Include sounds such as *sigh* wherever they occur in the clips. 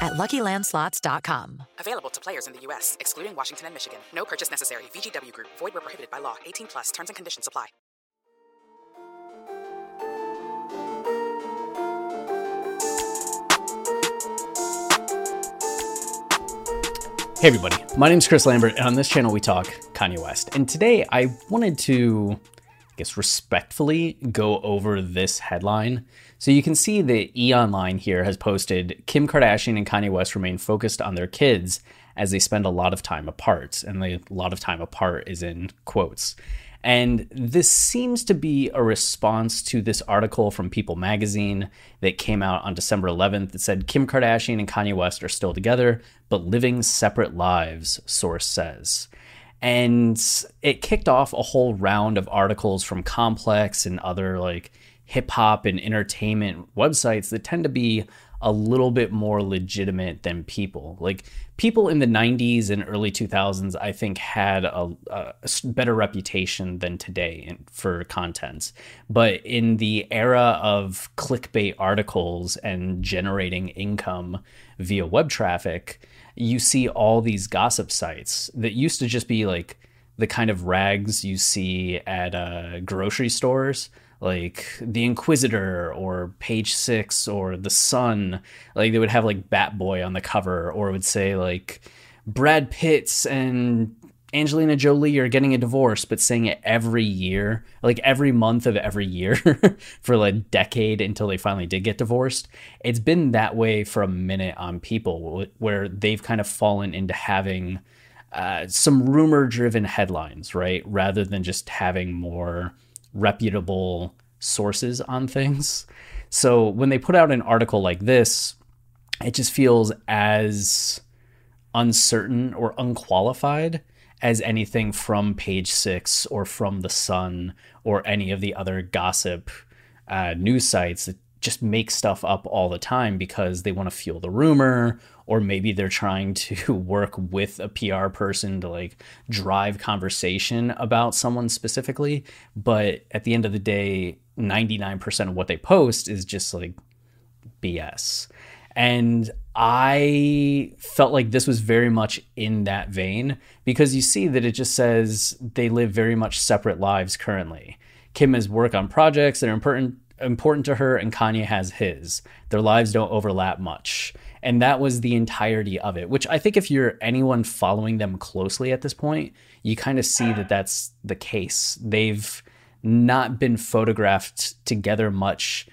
at LuckyLandSlots.com. Available to players in the U.S., excluding Washington and Michigan. No purchase necessary. VGW Group. Void where prohibited by law. 18 plus. Terms and conditions apply. Hey everybody, my name is Chris Lambert, and on this channel we talk Kanye West. And today I wanted to, I guess, respectfully go over this headline. So you can see that E Online here has posted Kim Kardashian and Kanye West remain focused on their kids as they spend a lot of time apart. And a lot of time apart is in quotes. And this seems to be a response to this article from People magazine that came out on December 11th that said Kim Kardashian and Kanye West are still together, but living separate lives, source says. And it kicked off a whole round of articles from Complex and other like hip hop and entertainment websites that tend to be a little bit more legitimate than people. Like people in the 90s and early 2000s, I think had a, a better reputation than today for content. But in the era of clickbait articles and generating income via web traffic, you see all these gossip sites that used to just be like the kind of rags you see at uh, grocery stores like the Inquisitor or Page Six or the Sun. Like they would have like Bat Boy on the cover, or would say like Brad Pitt's and Angelina Jolie are getting a divorce, but saying it every year, like every month of every year *laughs* for like a decade until they finally did get divorced. It's been that way for a minute on people where they've kind of fallen into having uh, some rumor driven headlines, right? Rather than just having more reputable sources on things. So when they put out an article like this, it just feels as uncertain or unqualified as anything from page six or from the sun or any of the other gossip uh, news sites that just make stuff up all the time because they want to fuel the rumor or maybe they're trying to *laughs* work with a PR person to like drive conversation about someone specifically. But at the end of the day, 99% of what they post is just like BS. And I felt like this was very much in that vein because you see that it just says they live very much separate lives currently. Kim has work on projects that are important important to her and Kanye has his. Their lives don't overlap much. And that was the entirety of it, which I think if you're anyone following them closely at this point, you kind of see that that's the case. They've not been photographed together much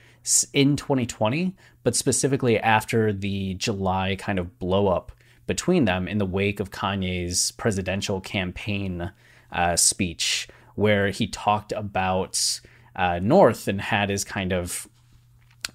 in 2020, but specifically after the July kind of blow up between them in the wake of Kanye's presidential campaign uh, speech, where he talked about uh, North and had his kind of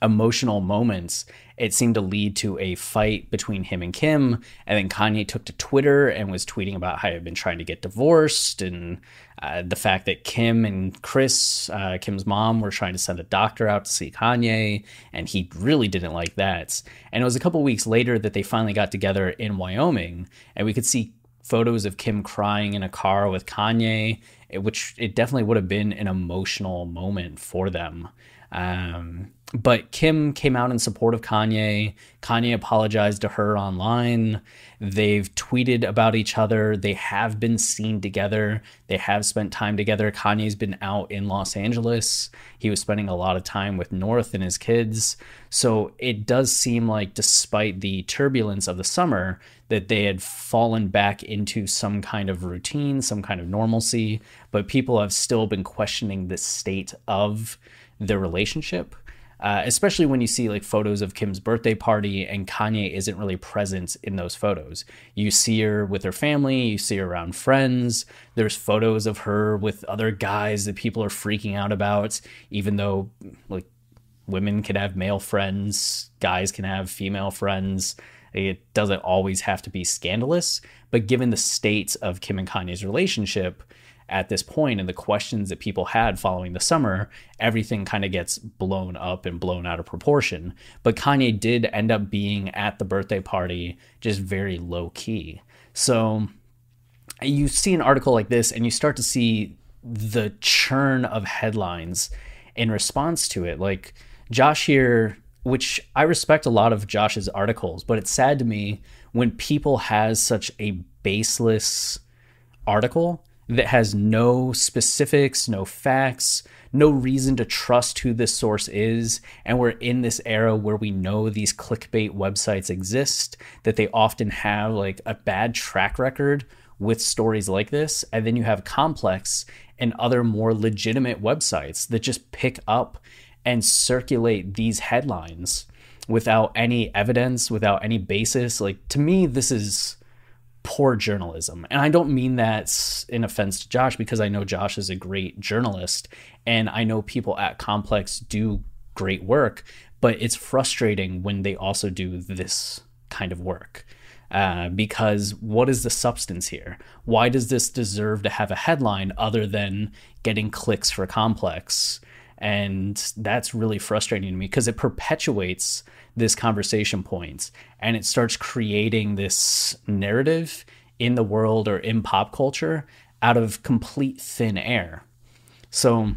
emotional moments, it seemed to lead to a fight between him and Kim. And then Kanye took to Twitter and was tweeting about how he'd been trying to get divorced and uh, the fact that Kim and Kris, uh, Kim's mom, were trying to send a doctor out to see Kanye. And he really didn't like that. And it was a couple weeks later that they finally got together in Wyoming. And we could see photos of Kim crying in a car with Kanye, which it definitely would have been an emotional moment for them. Um, but Kim came out in support of Kanye. Kanye apologized to her online. They've tweeted about each other. They have been seen together. They have spent time together. Kanye's been out in Los Angeles. He was spending a lot of time with North and his kids. So it does seem like, despite the turbulence of the summer, that they had fallen back into some kind of routine, some kind of normalcy. But people have still been questioning the state of their relationship. Uh, especially when you see like photos of Kim's birthday party and Kanye isn't really present in those photos. You see her with her family, you see her around friends. There's photos of her with other guys that people are freaking out about, even though like women can have male friends, guys can have female friends. It doesn't always have to be scandalous, but given the state of Kim and Kanye's relationship, at this point and the questions that people had following the summer, everything kind of gets blown up and blown out of proportion. But Kanye did end up being at the birthday party just very low key. So you see an article like this and you start to see the churn of headlines in response to it. Like Josh here, which I respect a lot of Josh's articles, but it's sad to me when people has such a baseless article that has no specifics, no facts, no reason to trust who this source is. And we're in this era where we know these clickbait websites exist, that they often have like a bad track record with stories like this. And then you have Complex and other more legitimate websites that just pick up and circulate these headlines without any evidence, without any basis. Like, to me, this is poor journalism. And I don't mean that in offense to Josh because I know Josh is a great journalist and I know people at Complex do great work, but it's frustrating when they also do this kind of work. Uh, because what is the substance here? Why does this deserve to have a headline other than getting clicks for Complex? And that's really frustrating to me because it perpetuates this conversation point and it starts creating this narrative in the world or in pop culture out of complete thin air. So,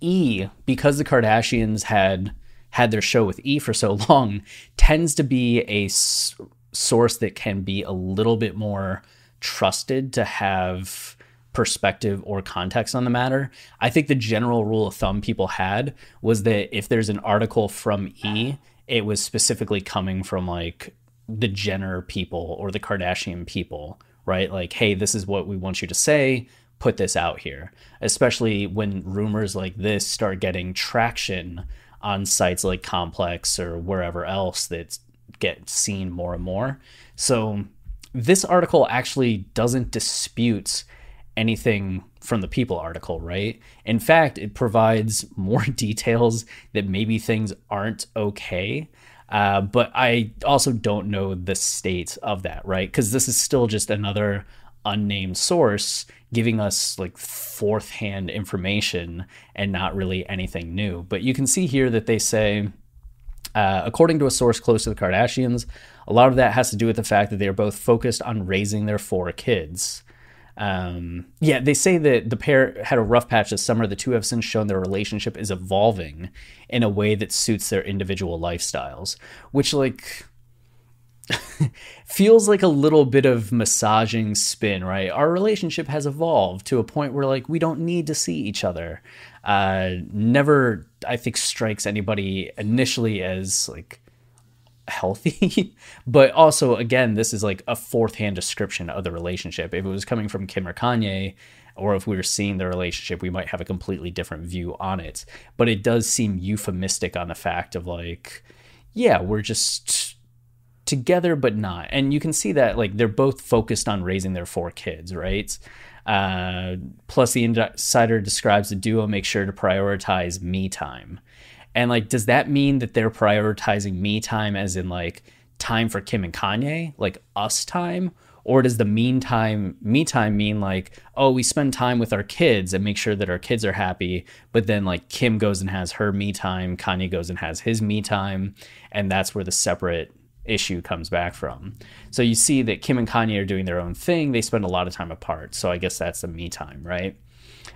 E, because the Kardashians had had their show with E for so *laughs* long, tends to be a s- source that can be a little bit more trusted to have perspective or context on the matter. I think the general rule of thumb people had was that if there's an article from E, it was specifically coming from like the Jenner people or the Kardashian people, right? Like, hey, this is what we want you to say. Put this out here. Especially when rumors like this start getting traction on sites like Complex or wherever else that get seen more and more. So, this article actually doesn't dispute anything from the People article, right? In fact, it provides *laughs* more details that maybe things aren't okay. Uh, but I also don't know the state of that, right? Because this is still just another unnamed source giving us like fourth hand information and not really anything new. But you can see here that they say, uh, according to a source close to the Kardashians, a lot of that has to do with the fact that they are both focused on raising their four kids. Um, yeah, they say that the pair had a rough patch this summer. The two have since shown their relationship is evolving in a way that suits their individual lifestyles, which, like, *laughs* feels like a little bit of massaging spin, right? Our relationship has evolved to a point where, like, we don't need to see each other. Uh, never, I think, strikes anybody initially as, like, healthy *laughs* but also again this is like a fourth hand description of the relationship. If it was coming from kim or kanye or if we were seeing the relationship we might have a completely different view on it. But it does seem euphemistic on the fact of like yeah we're just together but not. And you can see that like they're both focused on raising their four kids right? Uh, plus the insider describes the duo make sure to prioritize me time and like, does that mean that they're prioritizing me time as in like time for Kim and Kanye, like us time? Or does the meantime me time mean like, oh, we spend time with our kids and make sure that our kids are happy, but then like Kim goes and has her me time, Kanye goes and has his me time, and that's where the separate issue comes back from. So you see that Kim and Kanye are doing their own thing. They spend a lot of time apart. So I guess that's the me time, right?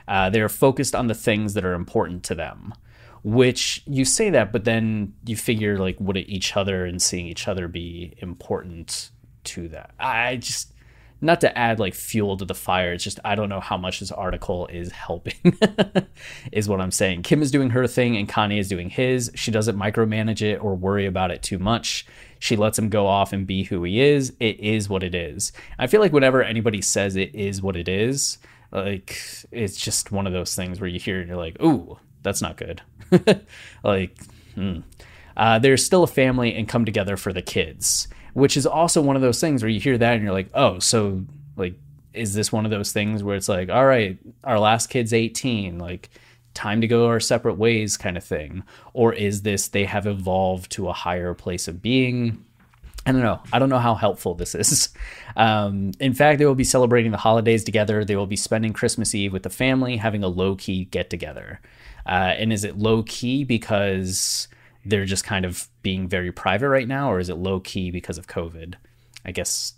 Uh, they're focused on the things that are important to them which you say that, but then you figure like would each other and seeing each other be important to that? I just not to add like fuel to the fire. It's just I don't know how much this article is helping. *laughs* is what I'm saying. Kim is doing her thing and Kanye is doing his. She doesn't micromanage it or worry about it too much. She lets him go off and be who he is. It is what it is. I feel like whenever anybody says it is what it is, like it's just one of those things where you hear and you're like, ooh, that's not good. *laughs* like, hmm. uh, they're still a family and come together for the kids, which is also one of those things where you hear that and you're like, oh, so like, is this one of those things where it's like, all right, our last kid's 18, like, time to go our separate ways kind of thing? Or is this they have evolved to a higher place of being? I don't know. I don't know how helpful this is. *laughs* Um, in fact, they will be celebrating the holidays together. They will be spending Christmas Eve with the family, having a low key get together. Uh, and is it low key because they're just kind of being very private right now, or is it low key because of COVID? I guess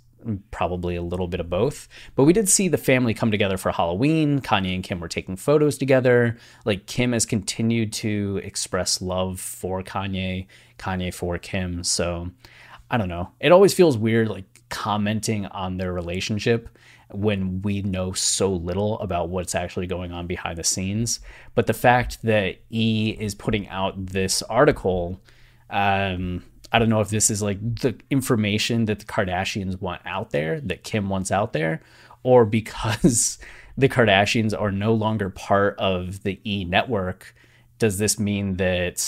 probably a little bit of both. But we did see the family come together for Halloween. Kanye and Kim were taking photos together. Like Kim has continued to express love for Kanye, Kanye for Kim. So I don't know. It always feels weird like commenting on their relationship when we know so little about what's actually going on behind the scenes. But the fact that E is putting out this article, um, I don't know if this is like the information that the Kardashians want out there, that Kim wants out there, or because *laughs* the Kardashians are no longer part of the E network, does this mean that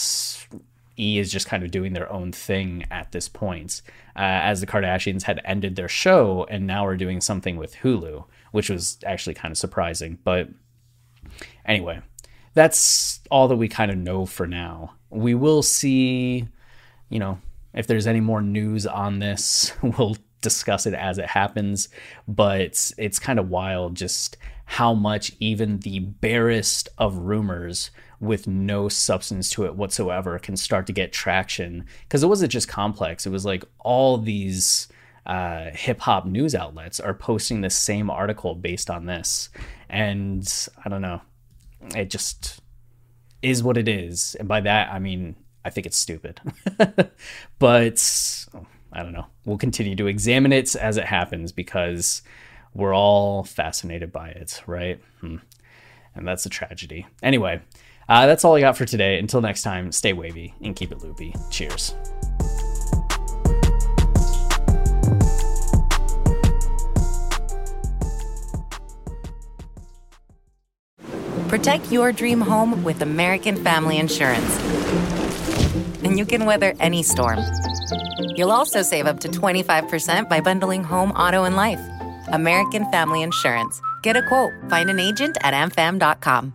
E is just kind of doing their own thing at this point, uh, as the Kardashians had ended their show and now are doing something with Hulu, which was actually kind of surprising. But anyway, that's all that we kind of know for now. We will see, you know, if there's any more news on this, *laughs* we'll discuss it as it happens. But it's kind of wild just how much even the barest of rumors with no substance to it whatsoever can start to get traction. Because it wasn't just complex it was like all these uh, hip hop news outlets are posting the same article based on this. And i don't know it just is what it is. And by that i mean i think it's stupid. *laughs* But i don't know. We'll continue to examine it as it happens because we're all fascinated by it right? Hmm. and that's a tragedy. Anyway uh, that's all I got for today. Until next time, stay wavy and keep it loopy. Cheers. Protect your dream home with American Family Insurance. And you can weather any storm. You'll also save up to 25% by bundling home, auto, and life. American Family Insurance. Get a quote. Find an agent at amfam.com.